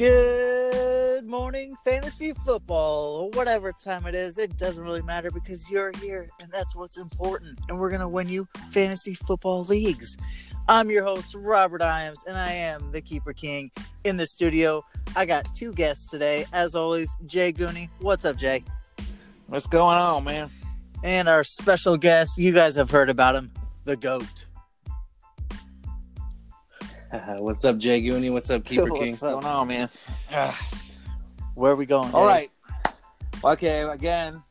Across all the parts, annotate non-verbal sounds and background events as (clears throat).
Good morning, fantasy football, or whatever time it is. It doesn't really matter because you're here, and that's what's important. And we're going to win you fantasy football leagues. I'm your host, Robert Iams, and I am the Keeper King in the studio. I got two guests today. As always, Jay Gooney. What's up, Jay? What's going on, man? And our special guest, you guys have heard about him, the GOAT. Uh, (laughs) what's up, Jay Gooney? What's up, Keeper (laughs) King? What's up? What's going on, man? Where are we going? All Jay? right. Okay, again,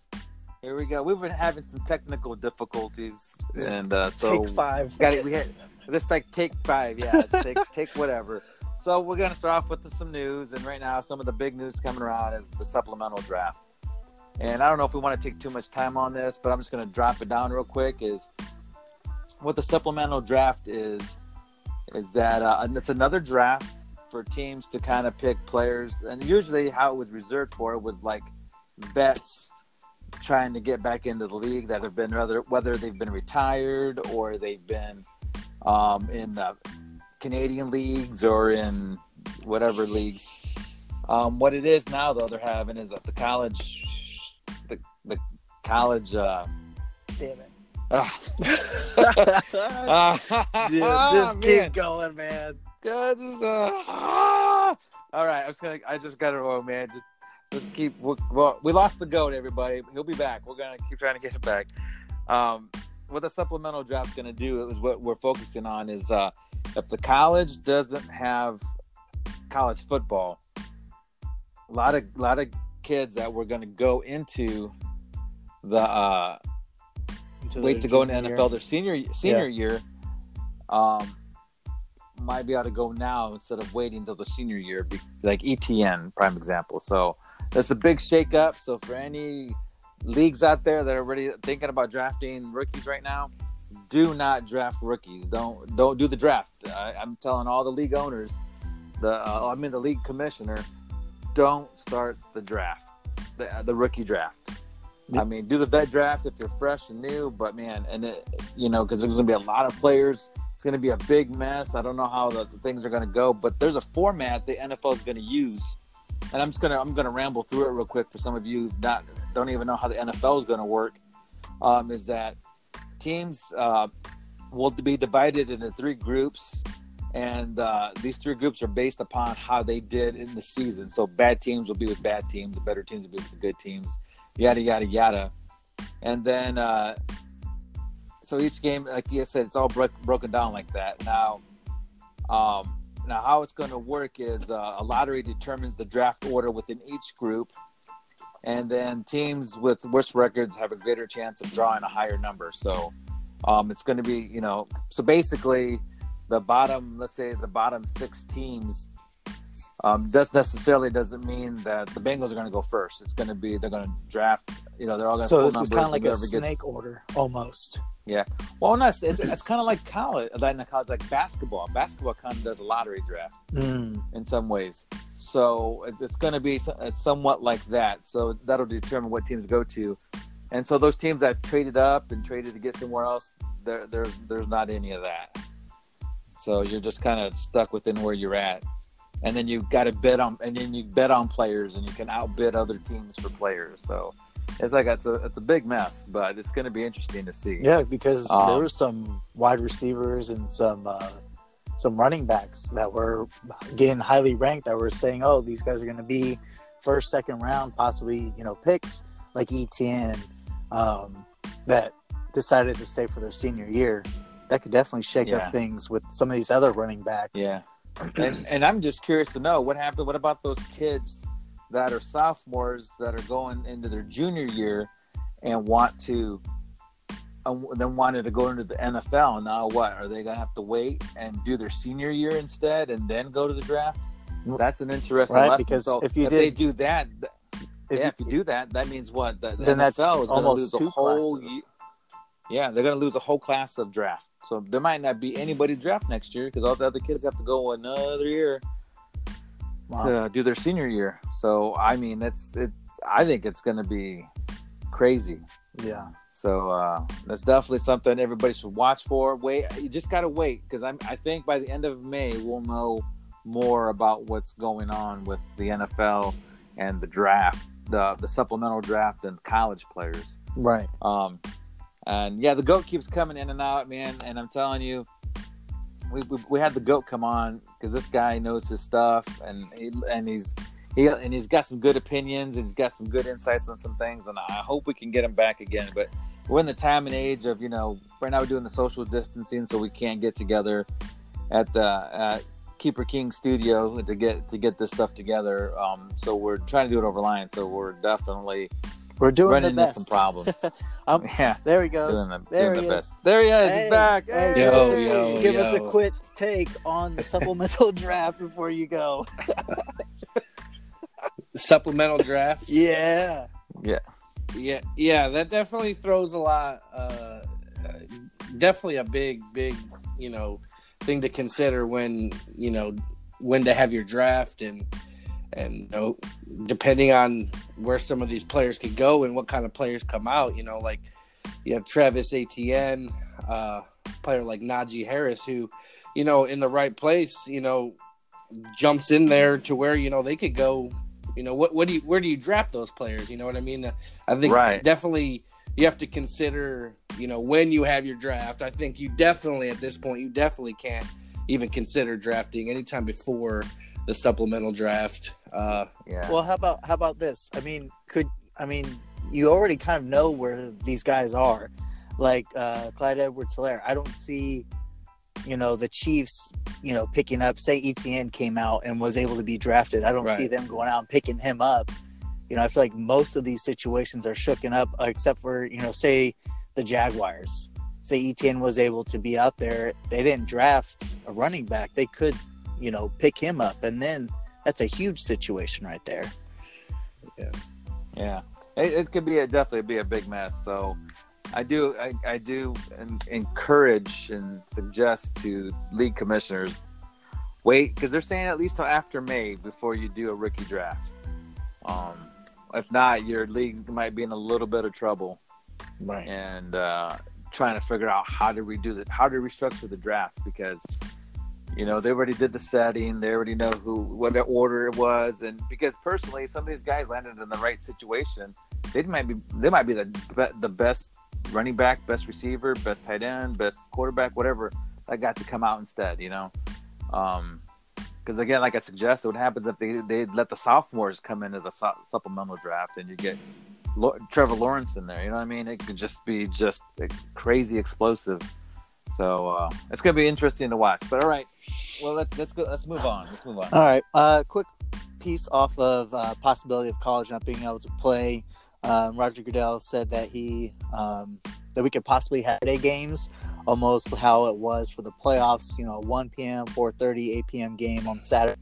here we go. We've been having some technical difficulties, and uh, so Take five. got it. We had this like take five. Yeah, it's take (laughs) take whatever. So we're gonna start off with some news, and right now, some of the big news coming around is the supplemental draft. And I don't know if we want to take too much time on this, but I'm just gonna drop it down real quick. Is what the supplemental draft is is that uh, it's another draft for teams to kind of pick players, and usually how it was reserved for was like vets trying to get back into the league that have been rather whether they've been retired or they've been um, in the Canadian leagues or in whatever leagues. Um, what it is now, though, they're having is that the college, the the college. Uh, Damn it. Ah. (laughs) Dude, just man. keep going, man. God, just, uh, ah. All right, I'm just gonna. I just got to roll, man. Just let's keep. Well, we lost the goat, everybody. He'll be back. We're gonna keep trying to get him back. Um, what the supplemental draft's gonna do is what we're focusing on is uh, if the college doesn't have college football, a lot of lot of kids that were gonna go into the uh, wait to go into year. NFL their senior senior year, um, might be able to go now instead of waiting until the senior year, be, like Etienne, prime example. So that's a big shakeup. So for any leagues out there that are already thinking about drafting rookies right now, do not draft rookies. Don't don't do the draft. I, I'm telling all the league owners, the uh, I mean the league commissioner, don't start the draft, the the rookie draft. I mean, do the vet draft if you're fresh and new, but man, and it, you know, because there's going to be a lot of players. It's going to be a big mess. I don't know how the, the things are going to go, but there's a format the NFL is going to use, and I'm just gonna I'm gonna ramble through it real quick for some of you not don't even know how the NFL is going to work. Um, is that teams uh, will be divided into three groups, and uh, these three groups are based upon how they did in the season. So bad teams will be with bad teams, the better teams will be with the good teams yada yada yada. And then uh so each game like you said it's all bro- broken down like that. Now um now how it's going to work is uh, a lottery determines the draft order within each group. And then teams with worse records have a greater chance of drawing a higher number. So um it's going to be you know so basically the bottom let's say the bottom six teams um, that necessarily doesn't mean that the Bengals are going to go first. It's going to be they're going to draft. You know, they're all going to. So this is kind of like a snake order, almost. Yeah. Well, no, it's, it's, it's kind of like college, like college, like basketball. Basketball kind of does a lottery draft Mm. in some ways. So it's, it's going to be somewhat like that. So that'll determine what teams go to. And so those teams that traded up and traded to get somewhere else, there, there there's not any of that. So you're just kind of stuck within where you're at. And then you've got to bet on, and then you bet on players, and you can outbid other teams for players. So it's like it's a it's a big mess, but it's going to be interesting to see. Yeah, because Um, there were some wide receivers and some uh, some running backs that were getting highly ranked that were saying, "Oh, these guys are going to be first, second round, possibly you know picks like Etienne um, that decided to stay for their senior year." That could definitely shake Yeah. up things with some of these other running backs. Yeah. And (clears throat) and I'm just curious to know what happened. What about those kids that are sophomores that are going into their junior year and want to, um, then wanted to go into the NFL? And Now what are they gonna have to wait and do their senior year instead and then go to the draft? That's an interesting Right, lesson. because so if you they did- do that, th- If yeah, you- if you do that, that means what? The, the Then that's NFL is going to almost lose two whole. classes. ye- Yeah, they're going to lose a whole class of draft. So there might not be anybody draft next year because all the other kids have to go another year Wow. to do their senior year. So I mean, it's it's. I think it's going to be crazy. yeah. So uh, that's definitely something everybody should watch for. Wait, you just got to wait because I'm. I think by the end of May we'll know more about what's going on with the NFL and the draft, the the supplemental draft and college players. Right. Um, and yeah, the goat keeps coming in and out, man. And I'm telling you, we we, we had the goat come on because this guy knows his stuff, and he, and he's he and he's got some good opinions and he's got some good insights on some things. And I hope we can get him back again. But we're in the time and age of you know right now we're doing the social distancing, so we can't get together at the at Keeper King studio to get to get this stuff together. Um, so we're trying to do it over line. So we're definitely We're doing running the into some problems. (laughs) Um, (laughs) yeah. There he goes. Doing the, there doing he the is. best. There he is. Hey, He's back. hey, Hey. give us Yo, a- yo, us a quick take on the supplemental (laughs) draft before you go. Supplemental draft. Yeah. Yeah, yeah, Yeah. that definitely throws a lot. Uh, uh, definitely a big, big, you know, thing to consider when you know when to have your draft and and you know, depending on where some of these players could go and what kind of players come out. You know, like you have Travis Etienne, uh, player like Najee Harris, who, you know, in the right place, you know, jumps in there to where you know they could go. You know, what what do you where do you draft those players? You know what I mean? I think Right. definitely you have to consider, you know, when you have your draft. I think you definitely at this point you definitely can't even consider drafting anytime before the supplemental draft. Uh, Yeah. Well, how about how about this? I mean, could I mean you already kind of know where these guys are, like uh, Clyde Edwards-Helaire. I don't see, you know, the Chiefs, you know, picking up. Say Etienne came out and was able to be drafted. I don't Right. see them going out and picking him up. You know, I feel like most of these situations are shooken up, uh, except for you know, say the Jaguars. Say Etienne was able to be out there. They didn't draft a running back. They could, you know, pick him up, and then that's a huge situation right there. Yeah, it, it could be a, definitely be a big mess. So, I do I, I do encourage and suggest to league commissioners wait because they're saying at least till after May before you do a rookie draft. Um, if not, your league might be in a little bit of trouble Right. and uh, trying to figure out how to redo the how to restructure the draft because you know they already did the setting they already know who what order it was and because personally some of these guys landed in the right situation they might be they might be the the best running back best receiver best tight end best quarterback whatever that got to come out instead you know um because again like i suggested what happens if they they let the sophomores come into the su- supplemental draft and you get Lo- Trevor Lawrence in there. You know what I mean? It could just be just crazy explosive. So uh, it's gonna be interesting to watch. But all right, well let's let's go. Let's move on. Let's move on. All right. Uh, quick piece off of uh, possibility of college not being able to play. Um, Roger Goodell said that he um, that we could possibly have day games, almost how it was for the playoffs. You know, 1 p.m., 4:30, 8 p.m. game on Saturday.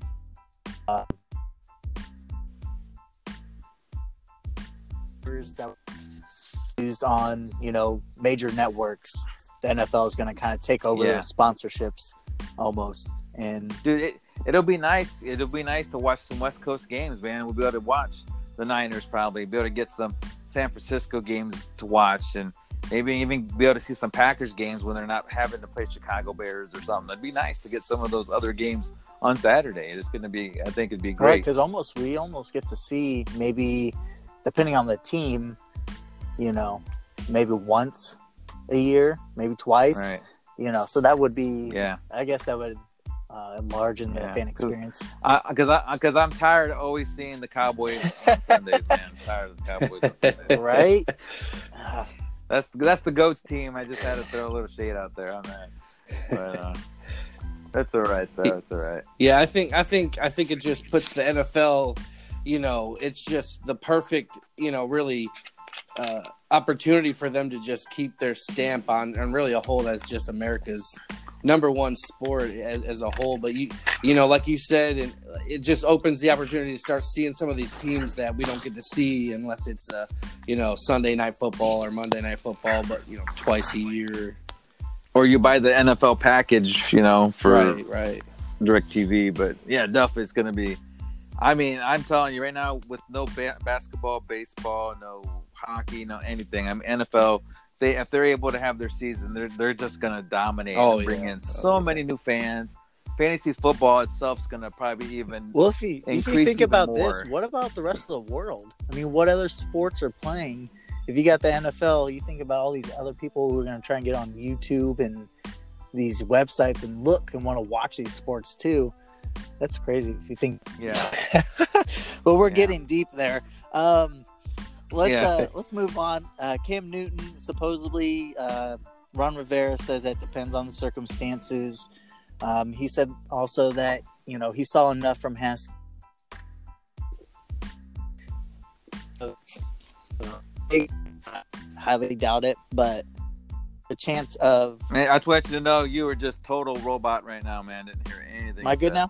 Uh, that used on you know major networks. The NFL is going to kind of take over Yeah. the sponsorships almost, and Dude, it, it'll be nice. It'll be nice to watch some West Coast games, man. We'll be able to watch the Niners probably. Be able to get some San Francisco games to watch, and maybe even be able to see some Packers games when they're not having to play Chicago Bears or something. It'd be nice to get some of those other games on Saturday. It's going to be. I think it'd be great. because almost we almost get to see maybe, depending on the team, you know, maybe once a year, maybe twice. Right. You know, so that would be. Yeah. I guess that would uh, enlarge in the Yeah, fan 'cause- experience. Because I, because I'm tired of always seeing the Cowboys on (laughs) Sundays, man. I'm tired of the Cowboys on Sundays. right? (laughs) That's that's the goats team. I just had to throw a little shade out there on that. But uh, that's all right, though. That's all right. Yeah, I think I think I think it just puts the NFL, you know, it's just the perfect, you know, really uh, opportunity for them to just keep their stamp on and really a hold as just America's number one sport as, as a whole. But you, you know, like you said, and it just opens the opportunity to start seeing some of these teams that we don't get to see unless it's, uh, you know, Sunday night football or Monday night football, but you know, twice a year. Or you buy the NFL package, you know, for Right, right. Direct TV. But yeah, definitely it's going to be. I mean, I'm telling you right now, with no ba- basketball, baseball, no hockey, no anything. I'm NFL. They if they're able to have their season, they're they're just going to dominate Oh, and bring yeah. in so Oh, many new fans. fantasy football itself is gonna probably even. Well, if you if you think about more. this, what about the rest of the world? I mean, what other sports are playing? If you got the NFL, you think about all these other people who are going to try and get on YouTube and these websites and look and want to watch these sports too. That's crazy if you think. yeah. (laughs) but we're Yeah. getting deep there. Um, let's Yeah. uh, let's move on. Uh, Cam Newton supposedly, uh, Ron Rivera says that depends on the circumstances. Um, he said also that you know he saw enough from Haskins. I highly doubt it, but the chance of Man, I just want you to know you were just total robot right now, man. Didn't hear anything. am I good said.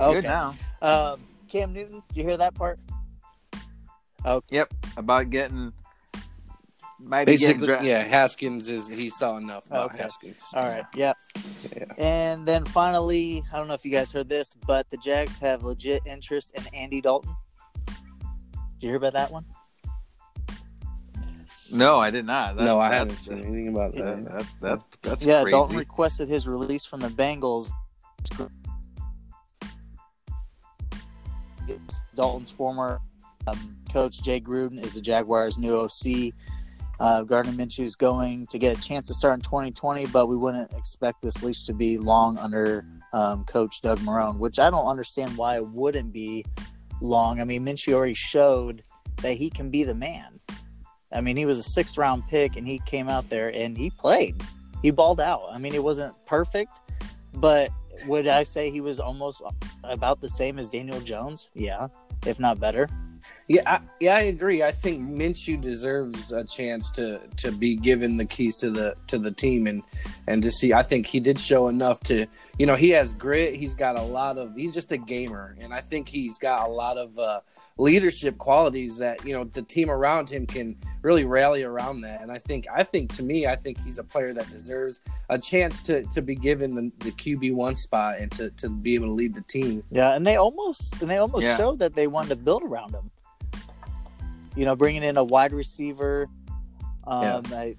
now? Good now. Um, Cam Newton, did you hear that part? Yep. About getting. Might be getting Basically, dra- yeah, Haskins is he saw enough about Okay. Haskins. All right. Yep. Yeah. And then finally, I don't know if you guys heard this, but the Jags have legit interest in Andy Dalton. Did you hear about that one? No, I did not. That's, no, I that's, haven't seen anything about Yeah, that. that's that's that's yeah, crazy. Dalton requested his release from the Bengals. It's Dalton's former um, coach Jay Gruden is the Jaguars' new OC. Uh, Gardner Minshew's going to get a chance to start in 2020, but we wouldn't expect this leash to be long under um, Coach Doug Marrone, which I don't understand why it wouldn't be long. I mean, Minshew already showed that he can be the man. I mean, he was a sixth round pick and he came out there and he played. He balled out. I mean, it wasn't perfect, but would I say he was almost about the same as Daniel Jones? Yeah, if not better. Yeah, I, yeah, I agree. I think Minshew deserves a chance to to be given the keys to the to the team and and to see. I think he did show enough to, you know, he has grit. He's got a lot of. He's just a gamer, and I think he's got a lot of uh, leadership qualities that you know the team around him can really rally around that. And I think I think to me, I think he's a player that deserves a chance to to be given the, the QB one spot and to to be able to lead the team. Yeah, and they almost and they almost Yeah. showed that they wanted to build around him. You know, bringing in a wide receiver. Um, Yeah. they,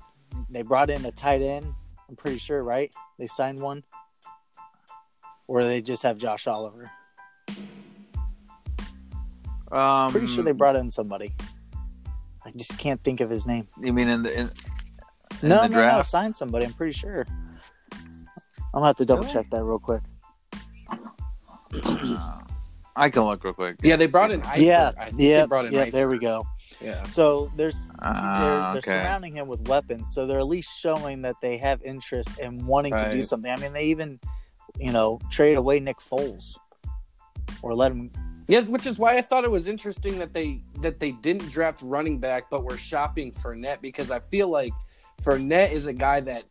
they brought in a tight end. I'm pretty sure, right? They signed one, or they just have Josh Oliver. Um, Pretty sure they brought in somebody. I just can't think of his name. You mean in the in, in no, the no, no, draft? signed somebody. I'm pretty sure. I'm gonna have to double Really? check that real quick. Uh, I can look real quick. Yeah, they brought in. Eifert. yeah, yeah, they brought in. yeah. Eifert. There we go. Yeah. So there's Ah, they're, they're okay. surrounding him with weapons, so they're at least showing that they have interest in wanting to do something. I mean, they even, you know, trade away Nick Foles or let him. Yeah, which is why I thought it was interesting that they that they didn't draft running back, but were shopping Fournette because I feel like Fournette is a guy that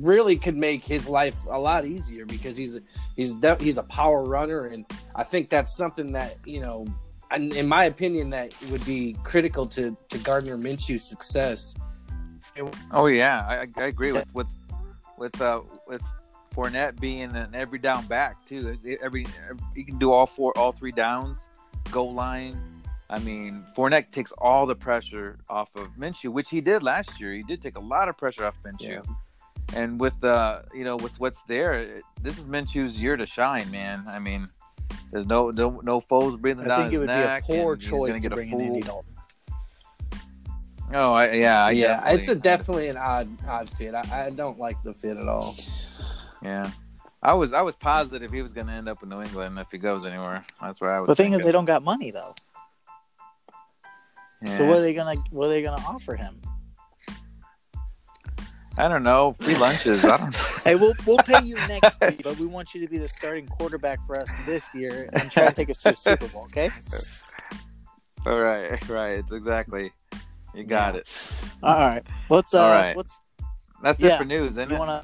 really could make his life a lot easier because he's a, he's de- he's a power runner, and I think that's something that you know, in, in my opinion, that would be critical to to Gardner Minshew's success. Oh yeah, I, I agree with with with uh, with Fournette being an every down back too. Every, every he can do all four, all three downs, goal line. I mean, Fournette takes all the pressure off of Minshew, which he did last year. He did take a lot of pressure off Minshew. And with uh, you know, with what's there, this is Minshew's year to shine, man. I mean, there's no no no foes breathing I down I think it his would be a poor and he's gonna choice to bring in Andy Dalton. Oh, I, yeah, I yeah, it's a definitely- definitely an odd odd fit. I, I don't like the fit at all. Yeah. I was I was positive he was going to end up in New England if he goes anywhere. That's where I was. The thing is, they don't got money though. So what are they gonna what are they gonna offer him? I don't know. Free lunches. I don't. (laughs) know. Hey, we'll we'll pay you next year, but we want you to be the starting quarterback for us this year and try to take us to a Super Bowl, okay? (laughs) All right, right. It's exactly. You got Yeah. it. All right. Let's uh All right. let's That's Yeah. it for news, isn't you it? wanna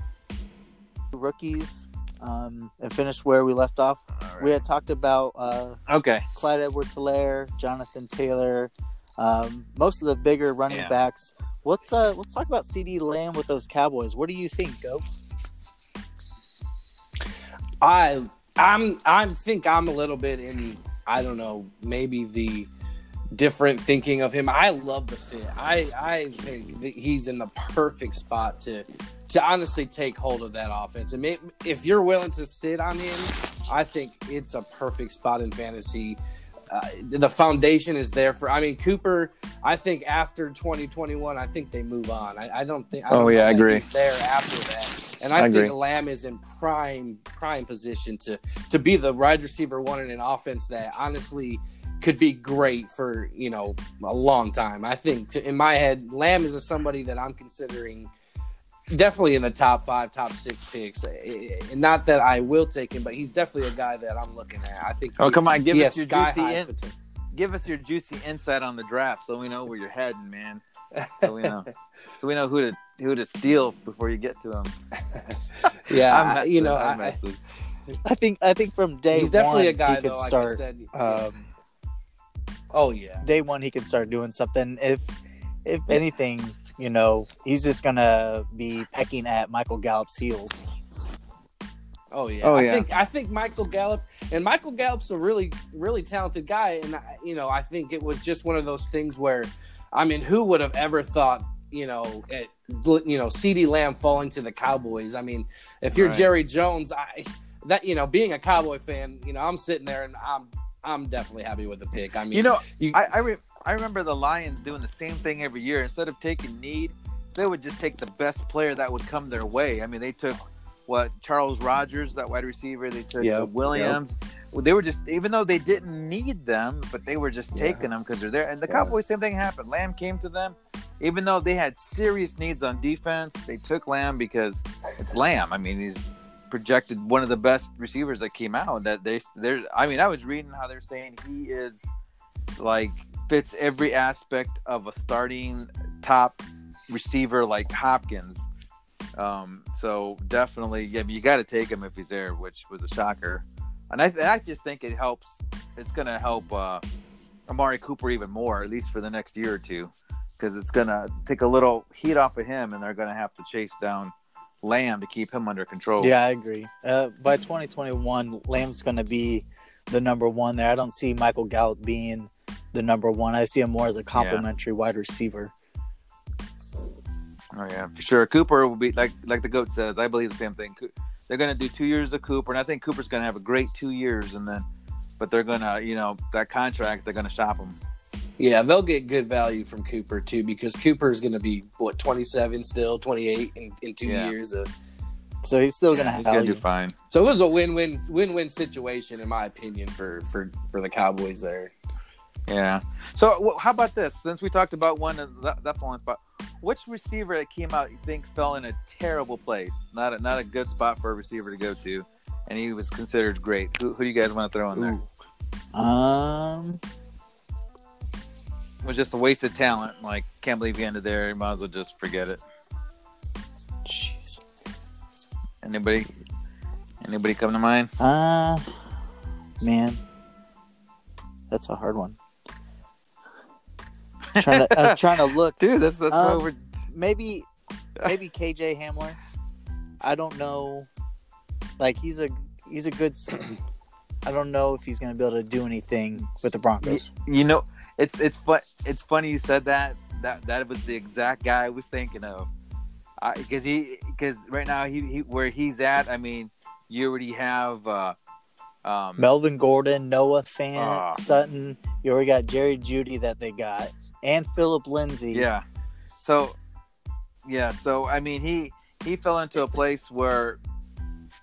rookies um and finish where we left off. Right. We had talked about uh Okay. Clyde Edwards Helaire, Jonathan Taylor, um, most of the bigger running Yeah. backs. Let's uh let's talk about CeeDee Lamb with those Cowboys. What do you think, Go? I I'm I'm think I'm a little bit in I don't know maybe the different thinking of him. I love the fit. I I think that he's in the perfect spot to to honestly take hold of that offense. And if you're willing to sit on him, I think it's a perfect spot in fantasy. Uh, the foundation is there for. I mean, Cooper. I think after 2021, I think they move on. I, I don't think. I Oh, don't yeah, I agree. He's there after that, and I, I think agree. Lamb is in prime prime position to to be the wide receiver one in an offense that honestly could be great for you know a long time. I think to, in my head, Lamb is a somebody that I'm considering definitely in the top five, top six picks. Eh, eh, And not that I will take him, but he's definitely a guy that I'm looking at. I think. Oh he- come on, give us your juicy in, give us your juicy insight on the draft, so we know where you're heading, man. So we know, (laughs) so we know who to who to steal before you get to them. (laughs) Yeah, I'm messing, you know, I'm I, I- think I think from day he's definitely one, a guy he could though. Like start. I said, um, oh yeah, day one, he could start doing something. If if anything, you know, he's just gonna be pecking at Michael Gallup's heels. Oh yeah. Oh, yeah. I think I think Michael Gallup and Michael Gallup's a really really talented guy and I, you know, I think it was just one of those things where I mean, who would have ever thought, you know, it, you know, CeeDee Lamb falling to the Cowboys. I mean, if you're Right. Jerry Jones, I that you know, being a Cowboy fan, you know, I'm sitting there and I'm I'm definitely happy with the pick. I mean, You know, you, I I, re- I remember the Lions doing the same thing every year. Instead of taking need, they would just take the best player that would come their way. I mean, they took what Charles Rogers, that wide receiver. They took Yep, Williams. Well, They were just, even though they didn't need them, but they were just Yeah. taking them because they're there. And the Yeah. Cowboys, same thing happened. Lamb came to them, even though they had serious needs on defense. They took Lamb because it's Lamb. I mean, he's projected one of the best receivers that came out. That they, they're. I mean, I was reading how they're saying he is like fits every aspect of a starting top receiver like Hopkins. Um, so definitely, yeah, you got to take him if he's there, which was a shocker. And I, I just think it helps. It's going to help uh, Amari Cooper even more, at least for the next year or two, because it's going to take a little heat off of him, and they're going to have to chase down Lamb to keep him under control. Yeah, I agree. Uh, by 2021, Lamb's going to be the number one there. I don't see Michael Gallup being the number one. I see him more as a complimentary wide receiver. Oh yeah, for sure. Cooper will be like like the goat says. I believe the same thing. They're going to do two years of Cooper, and I think Cooper's going to have a great two years, and then, but they're going to, you know, that contract they're going to shop him. yeah, they'll get good value from Cooper too because Cooper is going to be what 27 still, 28 in, in 2 Yeah. years. Uh, So he's still going to Yeah, he's going to do fine. So it was a win-win win-win situation in my opinion for for for the Cowboys there. Yeah. So how about this? Since we talked about one of that, that falling spot, which receiver that came out you think fell in a terrible place? Not a, not a good spot for a receiver to go to, and he was considered great. Who, who do you guys want to throw in there? Um, It was just a wasted talent. Like can't believe he ended there. You might as well just forget it. jeez. Anybody? Anybody come to mind? Uh, man, that's a hard one. Trying to, I'm trying to look. (laughs) Dude, that's that's Um, why we're Maybe, (laughs) maybe KJ Hamler. I don't know. Like he's a he's a good. I don't know if he's going to be able to do anything with the Broncos. you know it's it's fun it's funny you said that that that was the exact guy i was thinking of because he because right now he, he where he's at i mean you already have uh um Melvin Gordon, Noah Fant, Ah. Sutton. You already got Jerry Jeudy that they got, and Phillip Lindsay. yeah. So yeah so i mean he he fell into a place where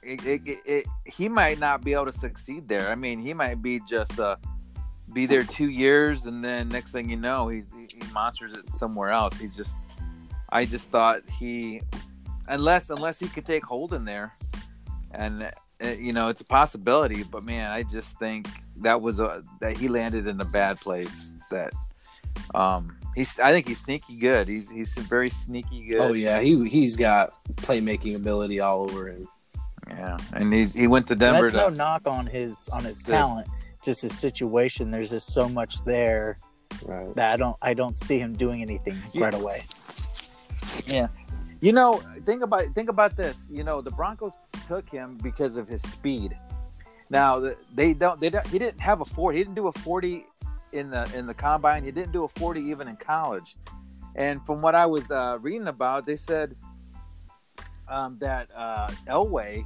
it, it, it, it he might not be able to succeed there. I mean he might be just uh be there two years and then next thing you know he, he monsters it somewhere else. He's just i just thought he unless unless he could take hold in there and uh, you know it's a possibility but man i just think that was a that he landed in a bad place that um he's i think he's sneaky good he's he's very sneaky good Oh yeah, he he's got playmaking ability all over him. yeah and he's he went to And denver that's no knock on his on his Good. talent, just his situation. There's just so much there Right. that I don't I don't see him doing anything Yeah. right away. Yeah. You know, think about think about this. You know, the Broncos took him because of his speed. Now they don't. They don't. He didn't have a forty. He didn't do a forty in the in the combine. He didn't do a forty even in college. And from what I was uh, reading about, they said um, that uh, Elway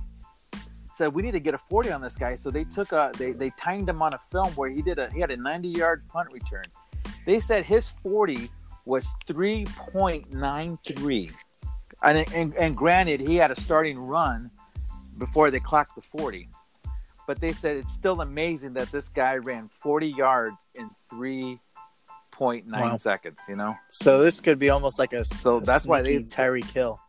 said we need to get a 40 on this guy. So they took a they they timed him on a film where he did a he had a 90 yard punt return. They said his 40 was 3.93. And, and, and granted, he had a starting run before they clocked the 40. But they said it's still amazing that this guy ran 40 yards in 3.9 Wow. seconds, you know? So this could be almost like a So a that's why they- sneaky Tyreek Hill.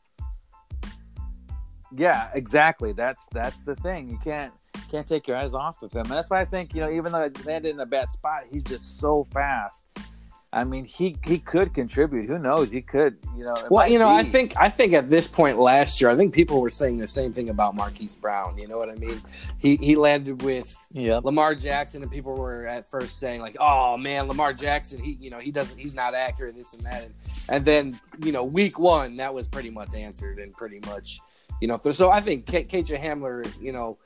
Yeah, exactly. That's that's the thing. You can't can't take your eyes off of him. And that's why I think you know, even though he landed in a bad spot, he's just so fast. I mean, he he could contribute. Who knows? He could. You know. Well, you know, I think I think at this point last year, I think people were saying the same thing about Marquise Brown. You know what I mean? He he landed with Yep. Lamar Jackson, and people were at first saying like, "Oh man, Lamar Jackson, he you know he doesn't he's not accurate, this and that," and, and then you know week one that was pretty much answered and pretty much you know so I think K- KJ Hamler, you know,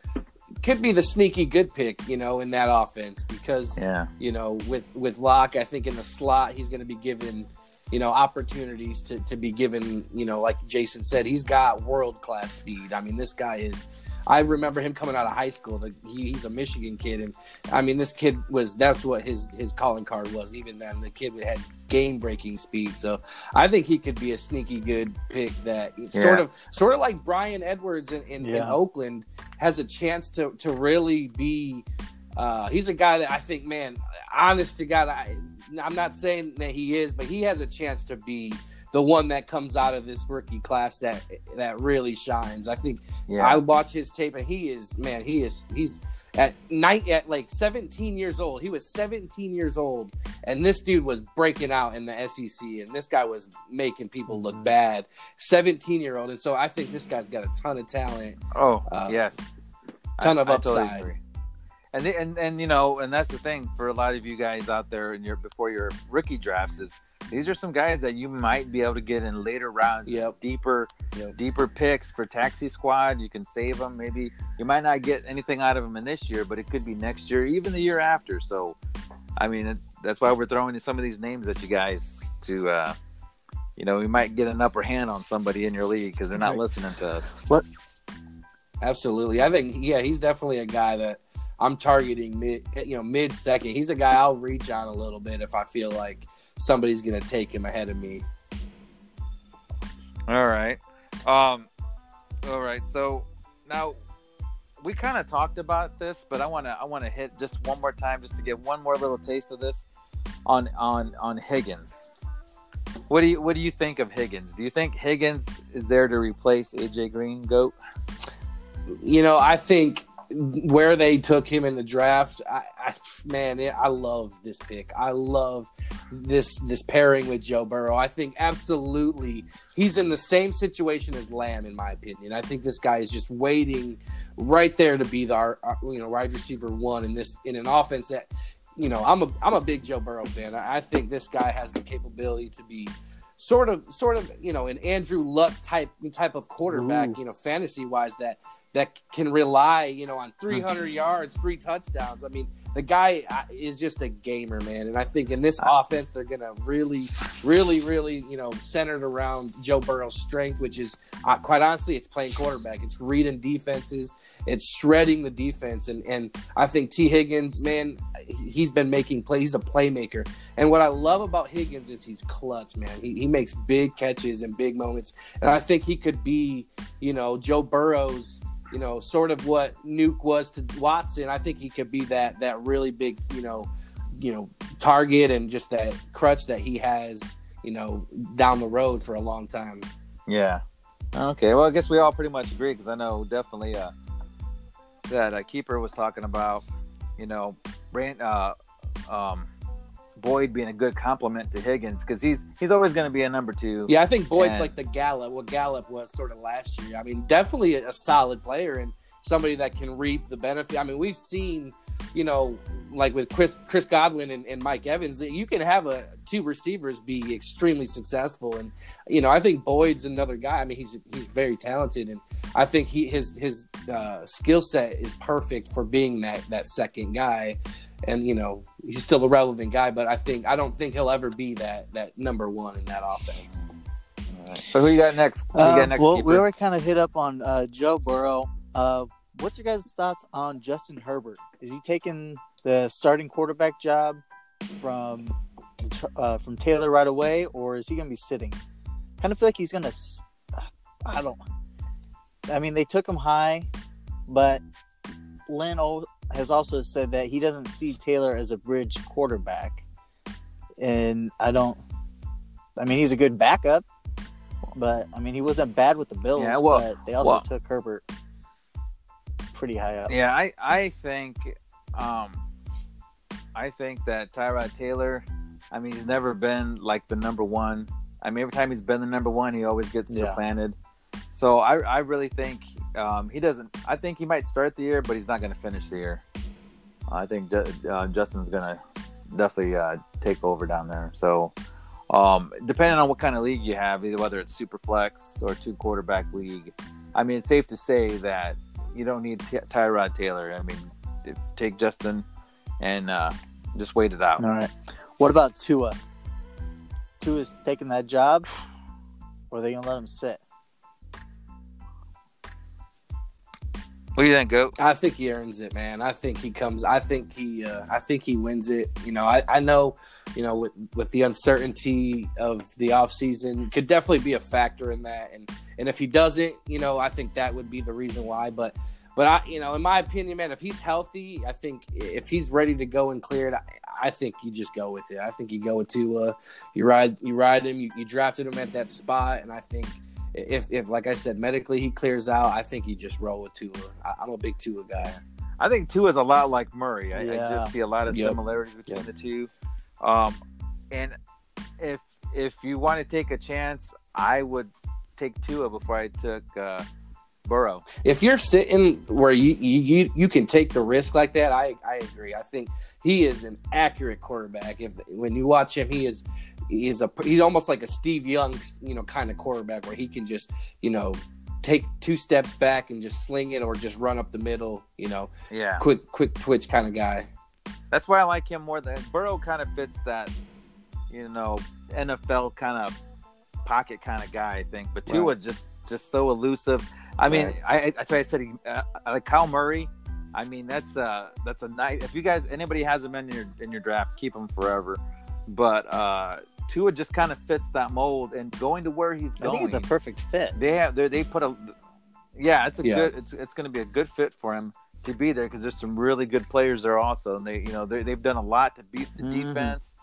could be the sneaky good pick, you know, in that offense because Yeah. you know, with with Lock, I think in the slot he's going to be given, you know, opportunities to to be given, you know, like Jason said, he's got world class speed. I mean, this guy is. I remember him coming out of high school. The, he, he's a Michigan kid, and I mean, this kid was that's what his his calling card was. Even then, the kid had game breaking speed. So I think he could be a sneaky good pick. That sort of sort of like Bryan Edwards in, in, in Oakland has a chance to to really be uh, he's a guy that I think, man, honest to God, I, I'm not saying that he is, but he has a chance to be the one that comes out of this rookie class that that really shines. I think Yeah. I watch his tape, and he is, man, he is, he's at night at like 17 years old. He was 17 years old, and this dude was breaking out in the SEC, and this guy was making people look bad. 17 year old, and so I think this guy's got a ton of talent. oh uh, yes. ton of upside. agree. And, the, and and you know, and that's the thing for a lot of you guys out there in your before your rookie drafts is these are some guys that you might be able to get in later rounds, Yep. deeper Yep. deeper picks for taxi squad. You can save them. Maybe you might not get anything out of them in this year, but it could be next year, even the year after. So, I mean, it, that's why we're throwing in some of these names at you guys to, uh, you know, we might get an upper hand on somebody in your league because they're not Right. listening to us. What? Absolutely. I think yeah, he's definitely a guy that I'm targeting mid you know, mid second. He's a guy I'll reach on a little bit if I feel like somebody's gonna take him ahead of me. All right. Um, all right. So now we kind of talked about this, but I want to I want to hit just one more time just to get one more little taste of this on on on Higgins. What do you what do you think of Higgins? Do you think Higgins is there to replace AJ Green? Goat. You know, I think where they took him in the draft, I, I man, I love this pick. I love this this pairing with Joe Burrow. I think absolutely he's in the same situation as Lamb, in my opinion. I think this guy is just waiting right there to be the our, our, you know wide receiver one in this in an offense that you know I'm a I'm a big Joe Burrow fan. I, I think this guy has the capability to be sort of sort of you know an Andrew Luck type type of quarterback. Ooh. You know, fantasy wise that that can rely you know on 300 yards, three touchdowns. I mean. The guy is just a gamer, man, and I think in this offense they're gonna really, really, really, you know, centered around Joe Burrow's strength, which is uh, quite honestly, it's playing quarterback. It's reading defenses. It's shredding the defense. And and I think Tee Higgins, man, he's been making plays. He's a playmaker. And what I love about Higgins is he's clutch, man. He, he makes big catches and big moments. And I think he could be, you know, Joe Burrow's, you know, sort of what Nuk was to Watson. I think he could be that that really big, you know, you know, target and just that crutch that he has, you know, down the road for a long time. Yeah. Okay. Well, I guess we all pretty much agree because I know definitely uh, that uh, keeper was talking about, you know, Brand, uh, um, Boyd being a good compliment to Higgins because he's he's always going to be a number two. Yeah, I think Boyd's And- like the Gallup, what Gallup was sort of last year. I mean, definitely a, solid player and somebody that can reap the benefit. I mean, we've seen, you know, like with Chris Chris Godwin and, and Mike Evans, you can have a two receivers be extremely successful. And you know, I think Boyd's another guy. I mean, he's he's very talented, and I think he his his uh, skill set is perfect for being that that second guy. And you know, he's still a relevant guy, but I think I don't think he'll ever be that that number one in that offense. So who you got next? Who you Uh, got next? well, keeper? we already kind of hit up on uh, Joe Burrow. Uh, what's your guys' thoughts on Justin Herbert? Is he taking the starting quarterback job from uh, from Taylor right away, or is he going to be sitting? Kind of feel like he's going to. I don't. I mean, they took him high, but Lynn o- has also said that he doesn't see Taylor as a bridge quarterback, and I don't. I mean, he's a good backup, but I mean, he wasn't bad with the Bills. Yeah, well- but they also well- took Herbert pretty high up. Yeah, I I think um I think that Tyrod Taylor, I mean, he's never been like the number one. I mean, every time he's been the number one, he always gets Yeah. supplanted. So I I really think um, he doesn't. I think he might start the year, but he's not going to finish the year. I think uh, Justin's going to definitely uh, take over down there. So. Um, depending on what kind of league you have, either whether it's super flex or two quarterback league, I mean, it's safe to say that you don't need Ty- Tyrod Taylor. I mean, take Justin and uh, just wait it out. All right. What about Tua? Tua's taking that job, or are they gonna let him sit? What do you think, Goat? I think he earns it, man. I think he comes. I think he. Uh, I think he wins it. You know, I, I know. You know, with with the uncertainty of the off season, could definitely be a factor in that. And and if he doesn't, you know, I think that would be the reason why. But but I, you know, in my opinion, man, if he's healthy, I think if he's ready to go and clear it, I, I think you just go with it. I think you go with Tua. You ride you ride him. You, you drafted him at that spot, and I think if, if like I said, medically he clears out, I think you just roll with Tua. I, I'm a big Tua guy. I think Tua is a lot like Murray. I, I just see a lot of Yep. similarities between Yep. the two. Um, and if if you want to take a chance, I would take Tua before I took uh, Burrow. If you're sitting where you, you you you can take the risk like that, I I agree. I think he is an accurate quarterback. If when you watch him, he is is a he's almost like a Steve Young, you know, kind of quarterback where he can just you know take two steps back and just sling it or just run up the middle. You know, Yeah, quick quick twitch kind of guy. that's why I like him more than Burrow. Kind of fits that, you know, NFL kind of pocket kind of guy. I think, but Tua Right. just just so elusive. I mean, Right. I, I that's why I said he, uh, like Kyle Murray. I mean, that's uh that's a nice. If you guys anybody has him in your in your draft, keep him forever. But uh Tua just kind of fits that mold, and going to where he's I going, think it's a perfect fit. they have they they put a yeah, it's a Yeah. good it's it's going to be a good fit for him to be there because there's some really good players there also, and they you know they they've done a lot to beat the Mhm. defense.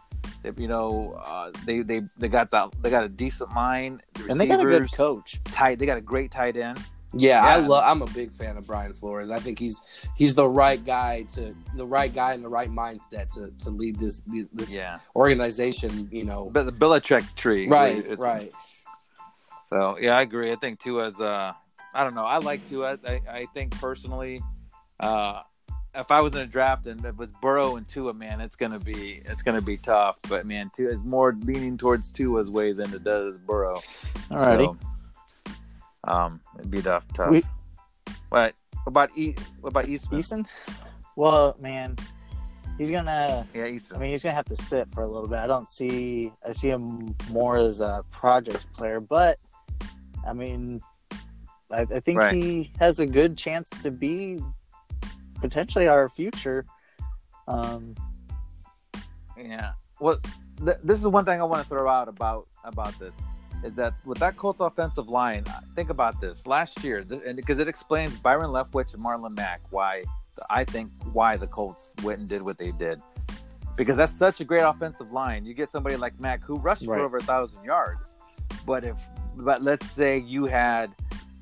They you know uh, they they they got that they got a decent line, the And they got a good coach. Tight, they got a great tight end. Yeah, I love. I'm a big fan of Brian Flores. I think he's he's the right guy to the right guy in the right mindset to, to lead this this Yeah, organization. You know, but the Belichick tree, right, It's- right. So yeah, I agree. I think Tua's. Uh, I don't know. I like Tua. I, I think personally, uh, if I was in a draft and it was Burrow and Tua, man, it's gonna be it's gonna be tough. But man, Tua is more leaning towards Tua's way than it does Burrow. Alrighty. So, um, it'd be tough. tough. We- But what about e- what about Eastman? Easton? Well, man, he's gonna. Yeah, Easton. I mean, he's gonna have to sit for a little bit. I don't see. I see him more as a project player, but I mean, I, I think Right. he has a good chance to be potentially our future. Um, Yeah. Well, th- this is one thing I want to throw out about about this is that with that Colts offensive line, think about this last year, and because it explains Byron Leftwich and Marlon Mack why I think why the Colts went and did what they did. Because that's such a great offensive line. You get somebody like Mack who rushed Right. for over a thousand yards, but if but let's say you had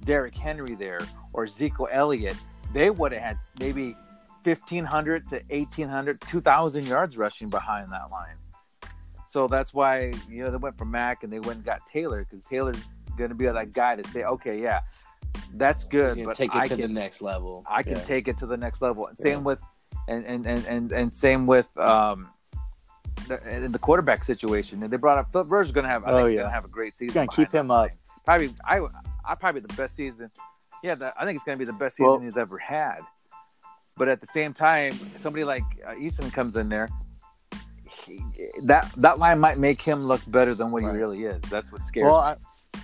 Derrick Henry there or Zeke Elliott, they would have had maybe 1500 to 1800 2000 yards rushing behind that line so that's why you know they went for mac and they went and got taylor because taylor's going to be that guy to say okay yeah that's good but take it i to can the next level. i can Yeah. take it to the next level and same Yeah. with and and, and and and same with um the, in the quarterback situation and they brought up Philip Rivers is going to have I Oh, think yeah. going to have a great season gonna keep him up. line. probably i i probably the best season yeah that, i think it's going to be the best season Well- he's ever had but at the same time, somebody like uh, Easton comes in there. He, that that line might make him look better than what Right. he really is. That's what scares. well, me. I,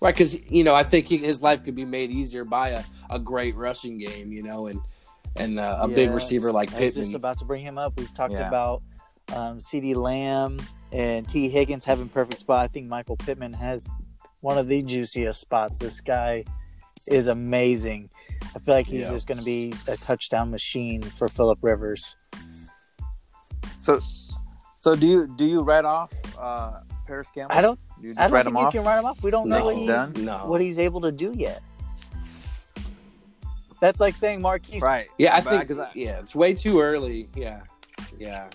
Right, because you know I think he, his life could be made easier by a, a great rushing game, you know, and and uh, a big receiver like I was Pittman. just about to bring him up. We've talked Yeah. about um, CeeDee Lamb and Tee Higgins having perfect spot. I think Michael Pittman has one of the juiciest spots. This guy is amazing. I feel like he's Yeah. just going to be a touchdown machine for Philip Rivers. So, so do you do you write off uh, Parris Campbell? I don't. Do you just I don't write think him you off? can write him off. We don't know what he's done? no, what he's able to do yet. That's like saying Marquise. Right. Yeah, I But- think 'cause I- yeah, it's way too early. Yeah, yeah.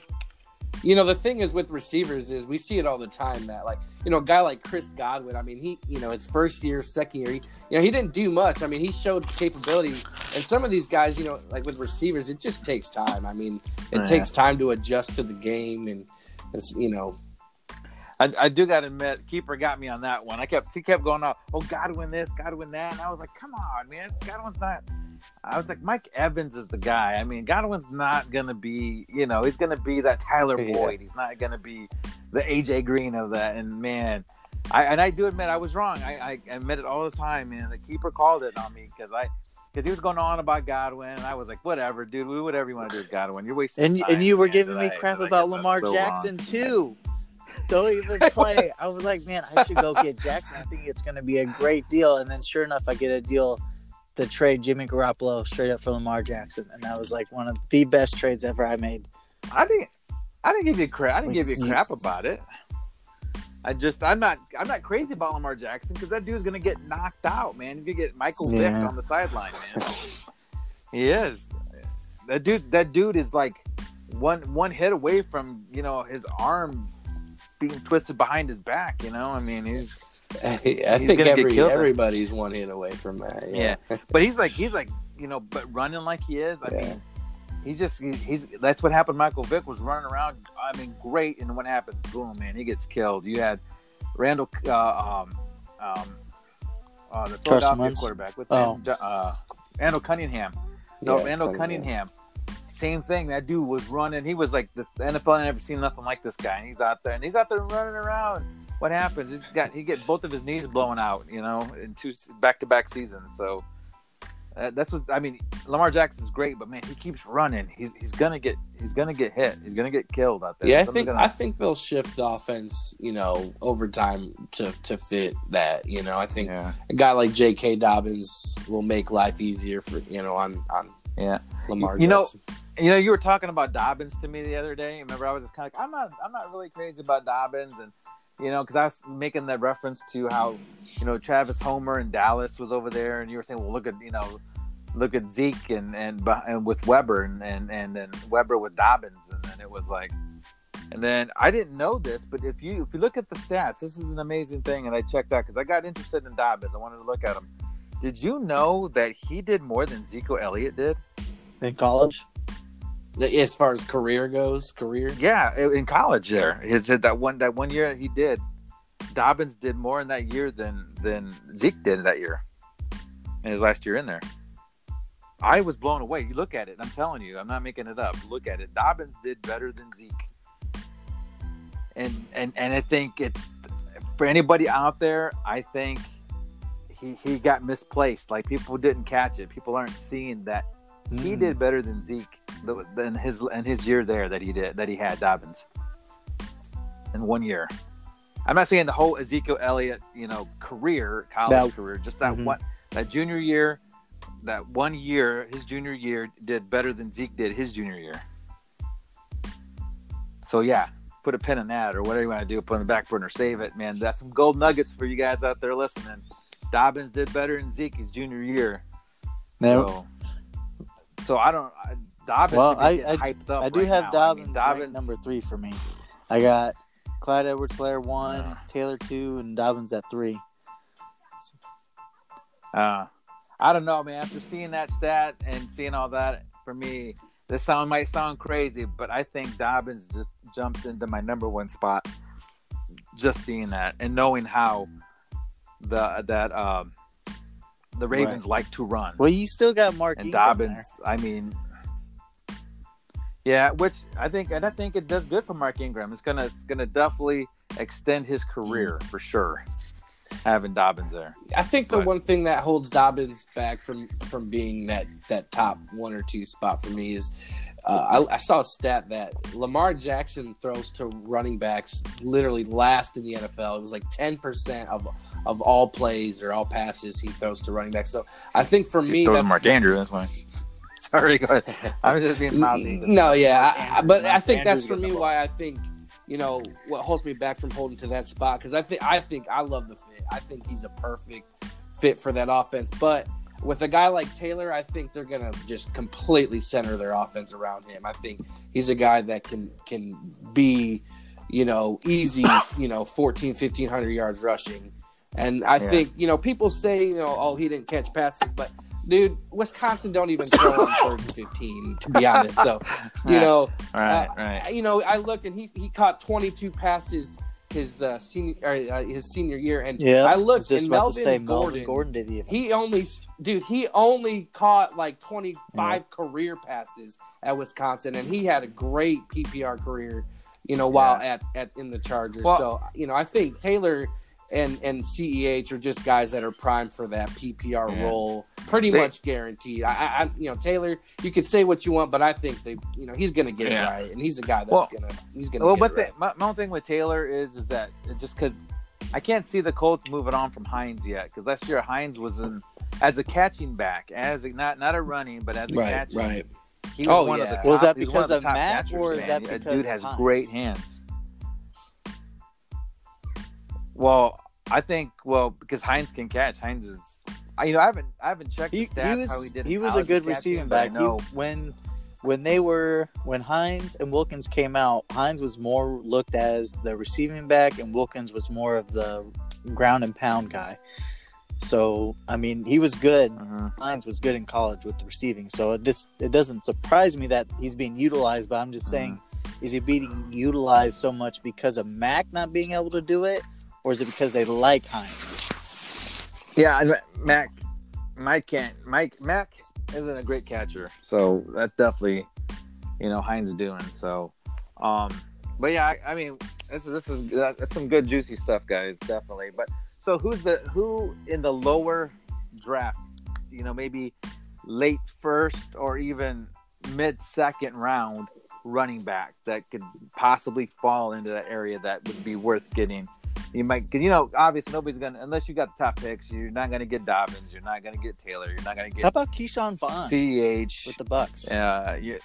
You know, the thing is with receivers is we see it all the time that like you know a guy like Chris Godwin. I mean, he you know his first year, second year, he, you know he didn't do much. I mean, he showed capability, and some of these guys, you know, like with receivers, it just takes time. I mean, it Yeah. takes time to adjust to the game, and it's you know I, I do got to admit, keeper got me on that one. I kept he kept going out. Oh, Godwin this, Godwin that, and I was like, come on, man, Godwin's not. I was like, Mike Evans is the guy. I mean, Godwin's not gonna be, you know, he's gonna be that Tyler Yeah. Boyd. He's not gonna be the AJ Green of that. And man, I and I do admit I was wrong. I, I admit it all the time, man. The keeper called it on me because I. Because he was going on about Godwin, and I was like, "Whatever, dude. Whatever you want to do with Godwin, you're wasting." And time, and you were man." giving me I- crap about Lamar so wrong? Jackson too. (laughs) Don't even play. I was like, man, I should go get Jackson. I think it's going to be a great deal. And then sure enough, I get a deal to trade Jimmy Garoppolo straight up for Lamar Jackson, and that was like one of the best trades ever I made. I didn't. I didn't give you crap. I didn't give you crap about it. I just. I'm not. I'm not crazy about Lamar Jackson because that dude's gonna get knocked out, man. He's gonna get Michael Vick on the sideline, man. (laughs) he is. That dude. That dude is like one one hit away from you know his arm being twisted behind his back. You know. I mean, he's. (laughs) I, I think gonna get every killed. everybody's one hit away from that. Yeah. But he's like. He's like. You know. But running like he is. I Yeah. mean. He's just he- he's that's what happened. Michael Vick was running around. I mean, great. And what happened? Boom, man, he gets killed. You had Randall, uh, um, um, uh, the Philadelphia Wentz? quarterback. What's Oh. his name? Uh, Randall Cunningham. No, Yeah, Randall Cunningham. Same thing. That dude was running. He was like this. The NFL I never seen nothing like this guy. And he's out there, and he's out there running around. What happens? He's got he get both of his knees blown out. You know, in two back to back seasons. So. Uh, that's what I mean. Lamar Jackson's great, but man, he keeps running. He's he's gonna get he's gonna get hit. He's gonna get killed out there. Yeah, I think gonna- I think they'll shift the offense, you know, over time to to fit that. You know, I think yeah, a guy like J.K. Dobbins will make life easier for you know on on yeah. Lamar. You know- You know, you were talking about Dobbins to me the other day. Remember, I was just kind of like, I'm not I'm not really crazy about Dobbins, and you know, because I was making that reference to how you know Travis Homer in Dallas was over there, and you were saying, well, look at you know. Look at Zeke and and, and with Weber and, and and then Weber with Dobbins and then it was like And then I didn't know this, but if you if you look at the stats, this is an amazing thing. And I checked out because I got interested in Dobbins. I wanted to look at him. Did you know that he did more than Zeke Elliott did? in college. As far as career goes, career. Yeah, in college there. His that one that one year he did. Dobbins did more in that year than than Zeke did that year. In his last year in there. I was blown away. You look at it, I'm telling you, I'm not making it up. Look at it. Dobbins did better than Zeke. And and and I think it's for anybody out there, I think he he got misplaced. Like people didn't catch it. People aren't seeing that he Mm. did better than Zeke than his and his year there that he did that he had Dobbins in one year. I'm not saying the whole Ezekiel Elliott, you know, career, college That- career, just that Mhm. one that junior year, that one year, his junior year did better than Zeke did his junior year. So yeah, put a pin in that or whatever you want to do, put in the back burner, save it, man. That's some gold nuggets for you guys out there listening. Dobbins did better than Zeke his junior year. Now, So, so I don't. I, Dobbins Well, I- getting hyped up. I do right have now. Dobbins, I mean, ranked number three for me. I got Clyde Edwards Helaire one, Yeah. Taylor two, and Dobbins at three. Uh, I don't know, man. After seeing that stat and seeing all that, for me, this sound might sound crazy, but I think Dobbins just jumped into my number one spot. Just seeing that and knowing how the that um the Ravens like to run. Well, you still got Mark and Ingram Dobbins, I mean, yeah, which I think, and I think it does good for Mark Ingram. It's gonna, it's gonna definitely extend his career Mm. for sure. having Dobbins there. I think the But- one thing that holds Dobbins back from from being that that top one or two spot for me is uh, I, I saw a stat that Lamar Jackson throws to running backs literally last in the NFL. It was like ten percent of of all plays or all passes he throws to running backs. So I think for me, Throw to that's Mark Andrews. That's why. (laughs) Sorry, go ahead. (laughs) I was just being mouthy. No, yeah, I, I, but I think Andrews that's for me ball. why I think you know what holds me back from holding to that spot because I think I think I love the fit. I think he's a perfect fit for that offense. But with a guy like Taylor, I think they're gonna just completely center their offense around him. I think he's a guy that can can be you know easy (coughs) you know 14 1500 yards rushing and i Yeah. think you know people say you know oh he didn't catch passes but dude wisconsin don't even throw on (laughs) third and 15 to be honest so you know Right, uh, right. you know, I look and he he caught 22 passes his uh, senior uh, his senior year, and Yeah, I looked and Melvin say Gordon. Melvin Gordon did even. He only, dude, he only caught like 25 career passes at Wisconsin, and he had a great PPR career, you know, while at, at in the Chargers. Well- so, you know, I think Taylor and and CEH are just guys that are primed for that PPR Yeah. role, pretty They- much guaranteed. I, I, I- you know, Taylor, you could say what you want, but I think they, you know, he's gonna get Yeah. it right, and he's a guy that's Well- gonna, he's gonna. Well, get but it the, right. my, my own thing with Taylor is is that just because I can't see the Colts moving on from Hines yet because last year Hines was in as a catching back, as a, not not a running, but as a Right, catching. right. He was Oh, one yeah. of the top, Was that because the of top Matt, catchers, or is man. that A because dude of has Hines? great hands. Well, I think well because Hines can catch. Hines is, I- you know, I haven't I haven't checked He, the stats he was how he did. he was a good receiving back. He, when when they were when Hines and Wilkins came out, Hines was more looked as the receiving back, and Wilkins was more of the ground and pound guy. So I mean, he was good. Mhm. Hines was good in college with the receiving. So this it doesn't surprise me that he's being utilized. But I'm just saying, is he being utilized so much because of Mack not being able to do it, or is it because they like Hines? Yeah, Mack, Mike can't. Mike Mack isn't a great catcher, so that's definitely, you know, Hines doing. So, um, but yeah, I, I mean, this is this is that's some good juicy stuff, guys. Definitely. But so who's the who in the lower draft? You know, maybe late first or even mid second round running back that could possibly fall into that area that would be worth getting. You might, cause you know, obviously nobody's gonna unless you got the top picks. You're not gonna get Dobbins. You're not gonna get Taylor. You're not gonna get. How about Ke'Shawn Vaughn Ceh. with the Bucs? Uh, you,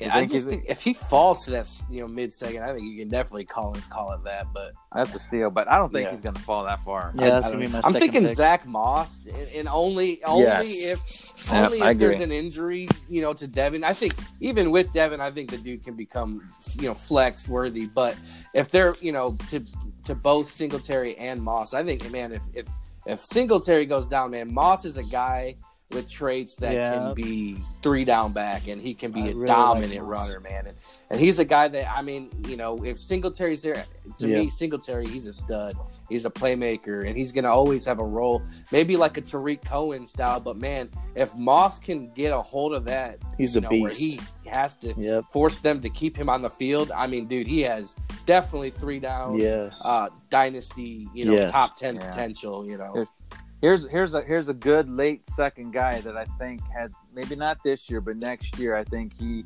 Yeah, I just he's- think if he falls to that, you know, mid second, I think you can definitely call it call it that. But that's a steal, but I don't think Yeah. he's gonna fall that far. Yeah, that's I gonna be my. I'm second thinking pick. Zach Moss, and, and only only Yes. if only I if there's an injury, you know, to Devin. I think even with Devin, I think the dude can become you know flex worthy. But if they're you know to to both Singletary and Moss, I think man, if if if Singletary goes down, man, Moss is a guy with traits that Yeah. can be three down back and he can be I a really dominant Moss. runner, man. And, and he's a guy that I mean, you know, if Singletary's there, to Yeah. me, Singletary, he's a stud. He's a playmaker, and he's gonna always have a role, maybe like a Tarik Cohen style. But man, if Moss can get a hold of that, He's a know, where beast. he has to Yep. force them to keep him on the field. I mean, dude, he has definitely three down, Yes. uh, dynasty, you know, Yes. top ten Yeah. potential. You know, Yeah. Here's here's a here's a good late second guy that I think has maybe not this year, but next year I think he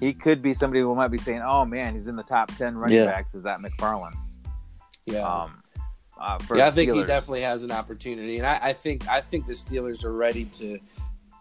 he could be somebody who might be saying, "Oh man, he's in the top ten running Yeah. backs." Is that McFarland? yeah. Um, uh, for yeah, I the think he definitely has an opportunity, and I, I think I think the Steelers are ready to,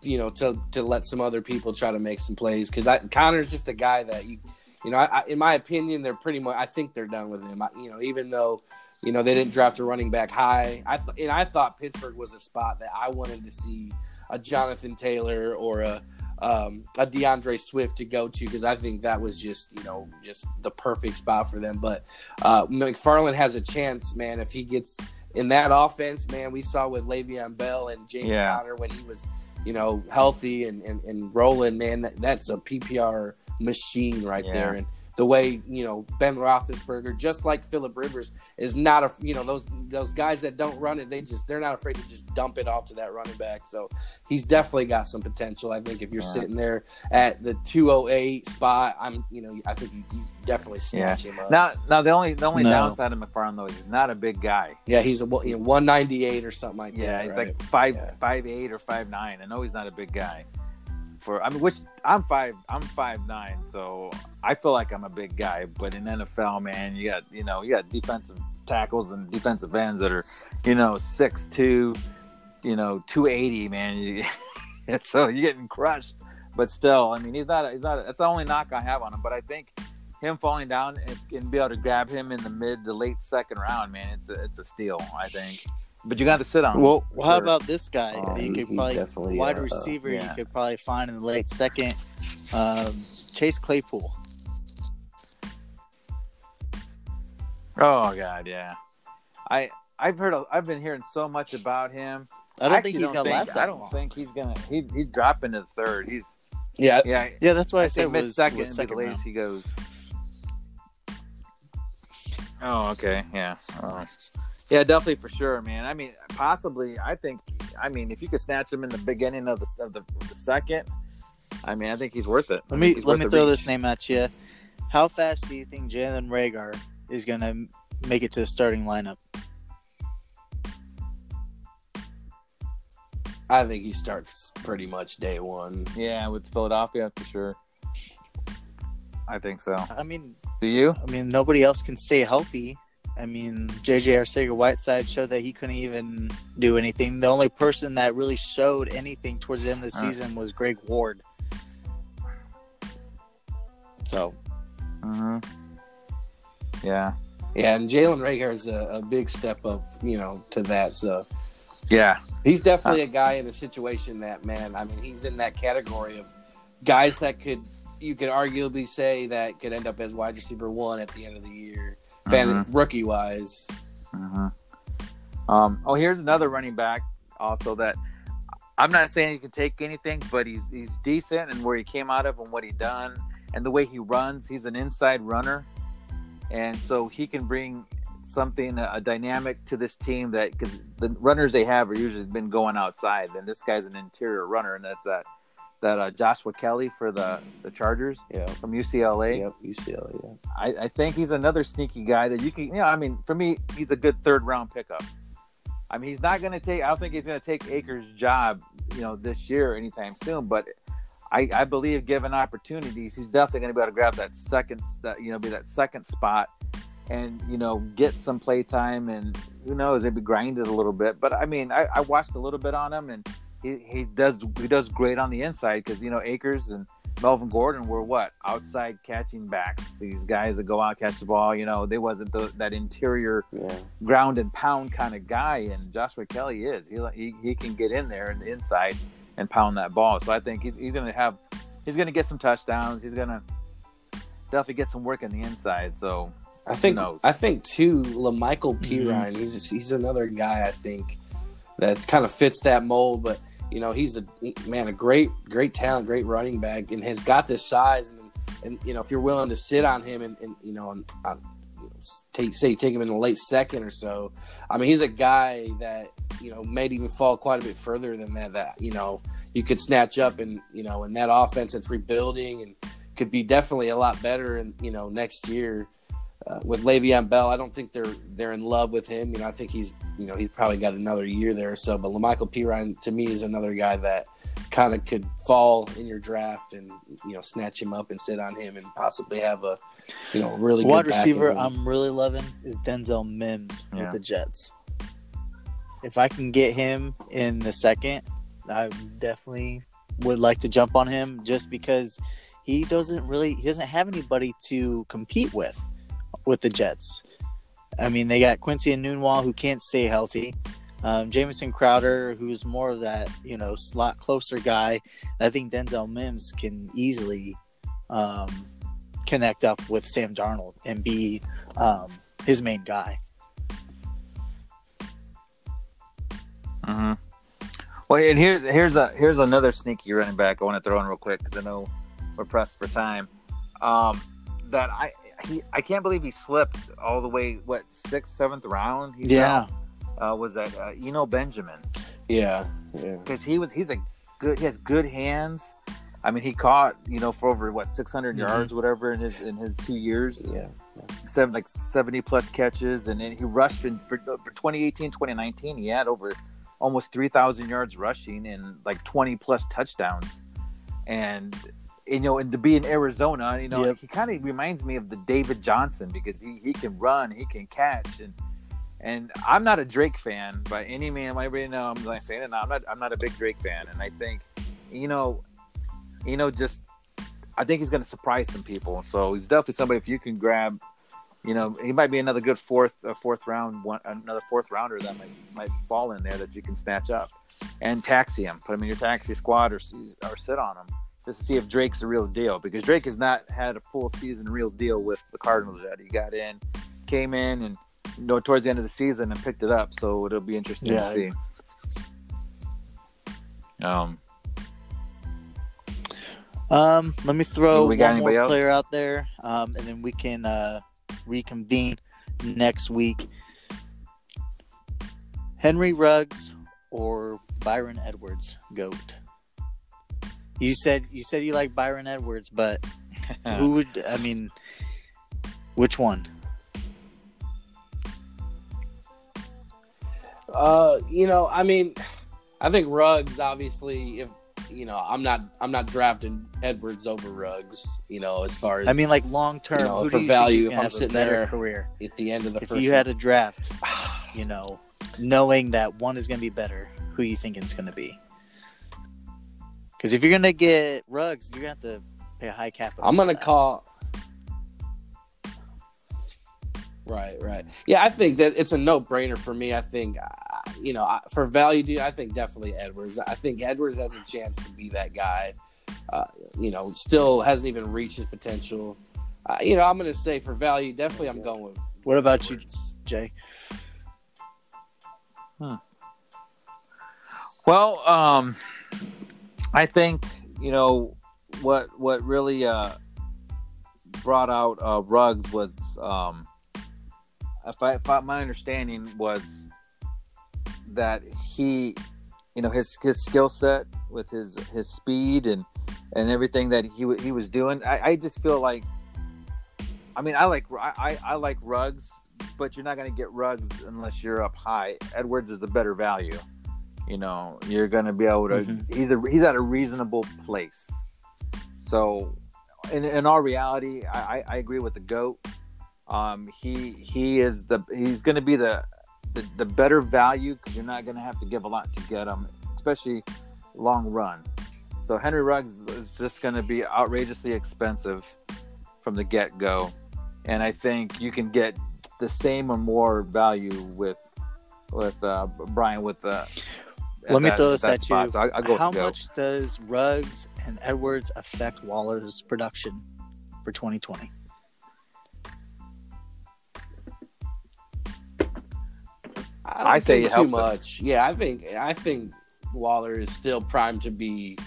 you know, to to let some other people try to make some plays because Conner's just a guy that you, you know, I, I, in my opinion, they're pretty much. I think they're done with him. I, you know, even though. You know they didn't draft a running back high. I th- and I thought Pittsburgh was a spot that I wanted to see a Jonathan Taylor or a um, a DeAndre Swift to go to because I think that was just you know just the perfect spot for them. But uh, McFarland has a chance, man, if he gets in that offense, man. We saw with Le'Veon Bell and James Yeah. Conner when he was you know healthy and and, and rolling, man. That, that's a PPR machine right Yeah. there. And the way you know Ben Roethlisberger, just like Philip Rivers, is not a you know those those guys that don't run it. They just they're not afraid to just dump it off to that running back. So he's definitely got some potential. I think if you're Yeah. sitting there at the 208 spot, I'm you know I think you, you definitely snatch him up. Now, now the only the only No. downside of McFarland though is he's not a big guy. yeah, he's a you know, 198 or something like Yeah, that. Yeah, he's right? like five Yeah. five eight or five nine. I know he's not a big guy. For I mean, which I'm five I'm five nine, so I feel like I'm a big guy. But in NFL, man, you got you know you got defensive tackles and defensive ends that are you know six two, you know two eighty, man. (laughs) You, so you're getting crushed. But still, I mean, he's not he's not. That's the only knock I have on him. But I think him falling down and, and be able to grab him in the mid to late second round, man, it's a, it's a steal. I think. But you got to sit on him. Well, how sure. about this guy? Um, you could he's probably definitely, wide uh, receiver. yeah. You could probably find in the late second. Um, Chase Claypool. Oh God, yeah. I I've heard a- I've been hearing so much about him. I don't actually think he's don't gonna last I don't long. think he's gonna. He, he's dropping to the third. He's yeah, yeah. Yeah, that's why I, I said say mid second, was the second latest he goes. Oh, okay, yeah, Oh. Yeah, definitely for sure, man. I mean, possibly. I think. I mean, if you could snatch him in the beginning of the of the, of the second, I mean, I think he's worth it. Let me let me throw reach. this name at you. How fast do you think Jalen Reagor is gonna make it to the starting lineup? I think he starts pretty much day one. Yeah, with Philadelphia for sure. I think so. I mean, Do you? I mean, nobody else can stay healthy. I mean, JJ Arcega Whiteside showed that he couldn't even do anything. The only person that really showed anything towards the end of the Uh. season was Greg Ward. So, hmm Yeah. Yeah, and Jalen Reagor is a, a big step up, you know, to that. So Yeah. he's definitely a guy in a situation that, man, I mean, he's in that category of guys that could, you could arguably say that could end up as wide receiver one at the end of the year, fan rookie wise. hmm Um, oh, here's another running back also that I'm not saying he can take anything, but he's he's decent and where he came out of and what he done and the way he runs. He's an inside runner, and so he can bring something a dynamic to this team that because the runners they have are usually been going outside. Then this guy's an interior runner, and that's that that uh, Joshua Kelley for the the Chargers Yeah. from UCLA. Yep, UCLA. Yeah. I, I think he's another sneaky guy that you can, you know, I mean, for me, he's a good third round pickup. I mean, he's not going to take, I don't think he's going to take Ekeler's job, you know, this year anytime soon, but I, I believe given opportunities, he's definitely going to be able to grab that second, that, you know, be that second spot and, you know, get some play time and who knows, maybe grind it a little bit. But I mean, I, I watched a little bit on him and he, he does, he does great on the inside because, you know, Ekeler and, Melvin Gordon were what outside catching backs. These guys that go out catch the ball. You know, they wasn't the, that interior Yeah. ground and pound kind of guy, and Joshua Kelley is. He he, he can get in there and inside and pound that ball. So I think he's, he's going to have he's going to get some touchdowns. He's going to definitely get some work on the inside. So I think knows? I think too, La'Mical. Mm-hmm. Perine. He's he's another guy I think that kind of fits that mold. But you know, he's a man, a great great talent, great running back, and has got this size. And and you know, if you're willing to sit on him and, and you know, on, on uh, take say take him in the late second or so, I mean, he's a guy that you know may even fall quite a bit further than that. That you know you could snatch up and you know in that offense that's rebuilding and could be definitely a lot better. And you know next year uh, with Le'Veon Bell, I don't think they're they're in love with him. You know, I think he's you know he's probably got another year there or so. But La'Mical Perine to me is another guy that kind of could fall in your draft and you know snatch him up and sit on him and possibly have a you know really good wide receiver. I'm really loving is Denzel Mims Yeah. with the Jets. If I can get him in the second, I definitely would like to jump on him just because he doesn't really he doesn't have anybody to compete with with the Jets. I mean, they got Quincy Enunwa who can't stay healthy. Um, Jamison Crowder, who's more of that, you know, slot closer guy. I think Denzel Mims can easily um, connect up with Sam Darnold and be um, his main guy. hmm Well, and here's here's a here's another sneaky running back I want to throw in real quick because I know we're pressed for time. Um, that I he, I can't believe he slipped all the way what sixth seventh round. He Yeah. fell, uh, was that uh, Eno Benjamin Yeah, yeah. because he was he's a good he has good hands. I mean, he caught you know for over what 600 Mhm. yards, whatever, in his in his two years, Yeah. seven like 70 plus catches, and then he rushed in for, for 2018, 2019. He had over almost 3,000 yards rushing and like 20 plus touchdowns, and you know, and to be in Arizona, you know, Yep. he kind of reminds me of the David Johnson because he he can run, he can catch, and and I'm not a Drake fan by any means. Everybody know I'm like saying it. now. I'm not. I'm not a big Drake fan, and I think, you know, you know, just I think he's going to surprise some people. So he's definitely somebody. If you can grab, you know, he might be another good fourth, uh, fourth round, one, another fourth rounder that might might fall in there that you can snatch up and taxi him. Put him in your taxi squad or or sit on him to see if Drake's the real deal because Drake has not had a full season real deal with the Cardinals yet. He got in, came in, and you know towards the end of the season and picked it up. So it'll be interesting Yeah. to see. Um, Um, let me throw We got one more else? player out there, um, and then we can uh, reconvene next week. Henry Ruggs or Bryan Edwards, goat. You said you said you like Bryan Edwards, but (laughs) who would? I mean, which one? Uh, you know, I mean, I think Ruggs obviously. If you know, I'm not, I'm not drafting Edwards over Ruggs. You know, as far as I mean, like long term, You know, for value, think if I'm sitting there- career? at the end of the If first. you had a draft, you know, knowing that one is going to be better, who you think it's going to be? Because if you're going to get Ruggs, you're going to have to pay a high cap. I'm gonna call. Right, right. Yeah, I think that it's a no-brainer for me. I think, uh, you know, I- for value, dude, I think definitely Edwards. I think Edwards has a chance to be that guy. Uh, you know, still hasn't even reached his potential. Uh, you know, I'm gonna say for value, definitely, I'm going with. What about you, Edwards. Jay? Well, um, I think you know what what really uh, brought out uh, Ruggs was, um, if, I, if I, my understanding was that he, you know, his his skill set with his his speed and and everything that he he was doing. I, I just feel like, I mean, I like I, I like Ruggs, but you're not going to get Ruggs unless you're up high. Edwards is a better value you know you're gonna be able to Mhm. he's a he's at a reasonable place. So in, in all reality I, I, I agree with the goat. Um he he is the he's gonna be the the, the better value because you're not gonna have to give a lot to get him especially long run. So henry ruggs is just gonna be outrageously expensive from the get-go. And i think you can get the same or more value with with uh bryan with uh at Let me throw this at spot. you. So I, I go How the goat. much does Ruggs and Edwards affect Waller's production for 2020? I, don't I say think it too helps him. much. Yeah, I think I think Waller is still primed to be,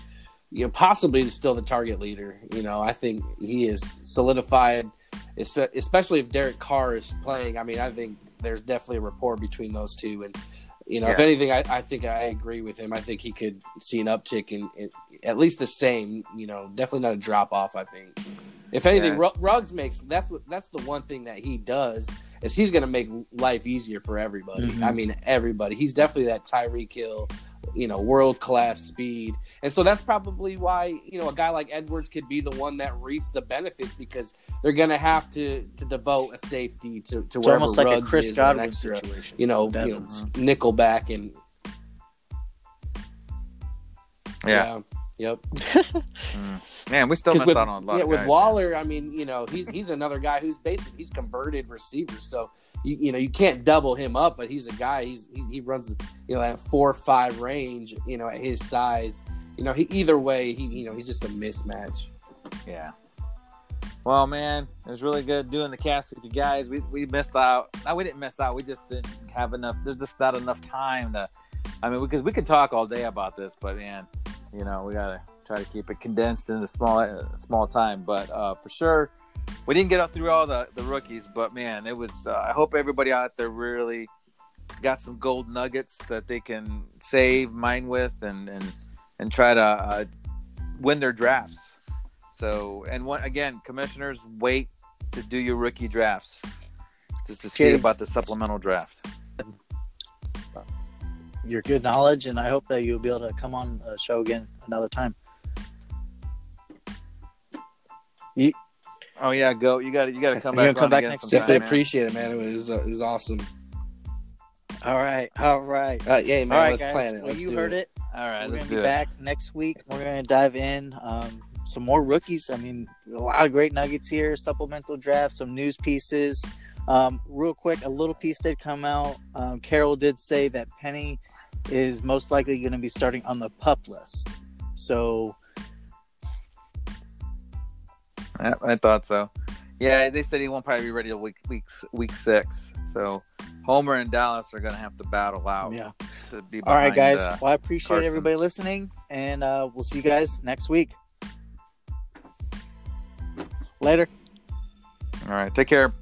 you know, possibly still the target leader. You know, I think he is solidified, especially if Derek Carr is playing. I mean, I think there's definitely a rapport between those two, and you know, if anything, I, I think I agree with him. I think he could see an uptick in, in at least the same. You know, definitely not a drop off. I think. If anything, Yeah. Ruggs makes that's what that's the one thing that he does is he's going to make life easier for everybody. Mhm. I mean, everybody. He's definitely that Tyreek Hill, you know, world class speed, and so that's probably why you know a guy like Edwards could be the one that reaps the benefits because they're going to have to to devote a safety to to It's wherever almost like a Chris is or an Godwin extra, situation. you know, That- you know, nickel back and Yeah. Yep. (laughs) Mm. Man, we still Because missed with, out on a lot. yeah, of with guys, Waller, I mean, you know, he's he's another guy who's basically he's converted receiver. So you you know you can't double him up, but he's a guy. He's he, he runs you know at four or five range. You know, at his size. You know, he either way, he you know he's just a mismatch. Yeah. Well, man, it was really good doing the cast with you guys. We we missed out. No, we didn't miss out. We just didn't have enough. There's just not enough time to. I mean, because we could talk all day about this, but man, you know, we gotta try to keep it condensed in a small uh, small time. But uh, for sure, we didn't get up through all the the rookies. But man, it was. Uh, I hope everybody out there really got some gold nuggets that they can save, mine with, and and and try to uh, win their drafts. So, and one again, commissioners, wait to do your rookie drafts just to see about the supplemental draft. Your good knowledge, and I hope that you'll be able to come on a show again another time. Oh yeah, go. You got to you got to come back. come back next sometime, Definitely man. appreciate it, man. It was uh, it was awesome. All right, all right. Uh, yeah, man. all right, let's guys. plan it. Well, Let's you do heard it. it. All right, We're let's gonna do be it. back next week. We're gonna dive in um, some more rookies. I mean, a lot of great nuggets here. Supplemental draft, some news pieces. Um, real quick, a little piece did come out. Um, Carroll did say that Penny is most likely going to be starting on the pup list. So Yeah, I thought so. Yeah, they said he won't probably be ready till week week week six. So Homer and Dallas are going to have to battle out yeah. to be. All right, guys. uh, well, I appreciate Carson. everybody listening, and uh, we'll see you guys next week. Later. all right, take care.